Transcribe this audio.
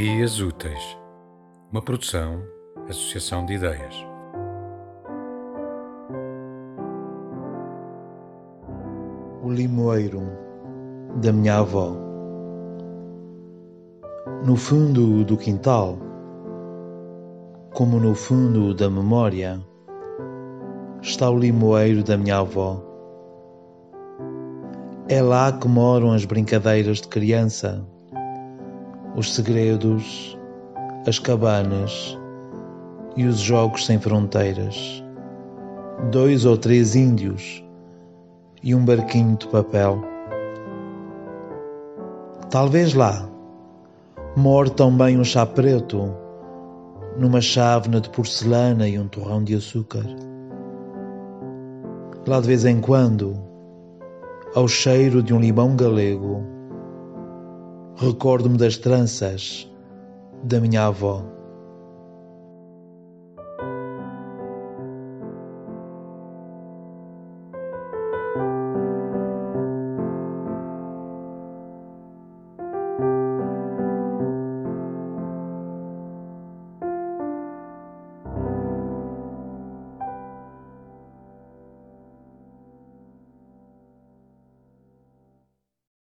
Ideias Úteis, uma produção, associação de ideias. O limoeiro da minha avó. No fundo do quintal, como no fundo da memória, está o limoeiro da minha avó. É lá que moram as brincadeiras de criança os segredos, as cabanas e os jogos sem fronteiras. Dois ou três índios e um barquinho de papel. Talvez lá more também um chá preto numa chávena de porcelana e um torrão de açúcar. Lá de vez em quando, ao cheiro de um limão galego, Recordo-me das tranças da minha avó.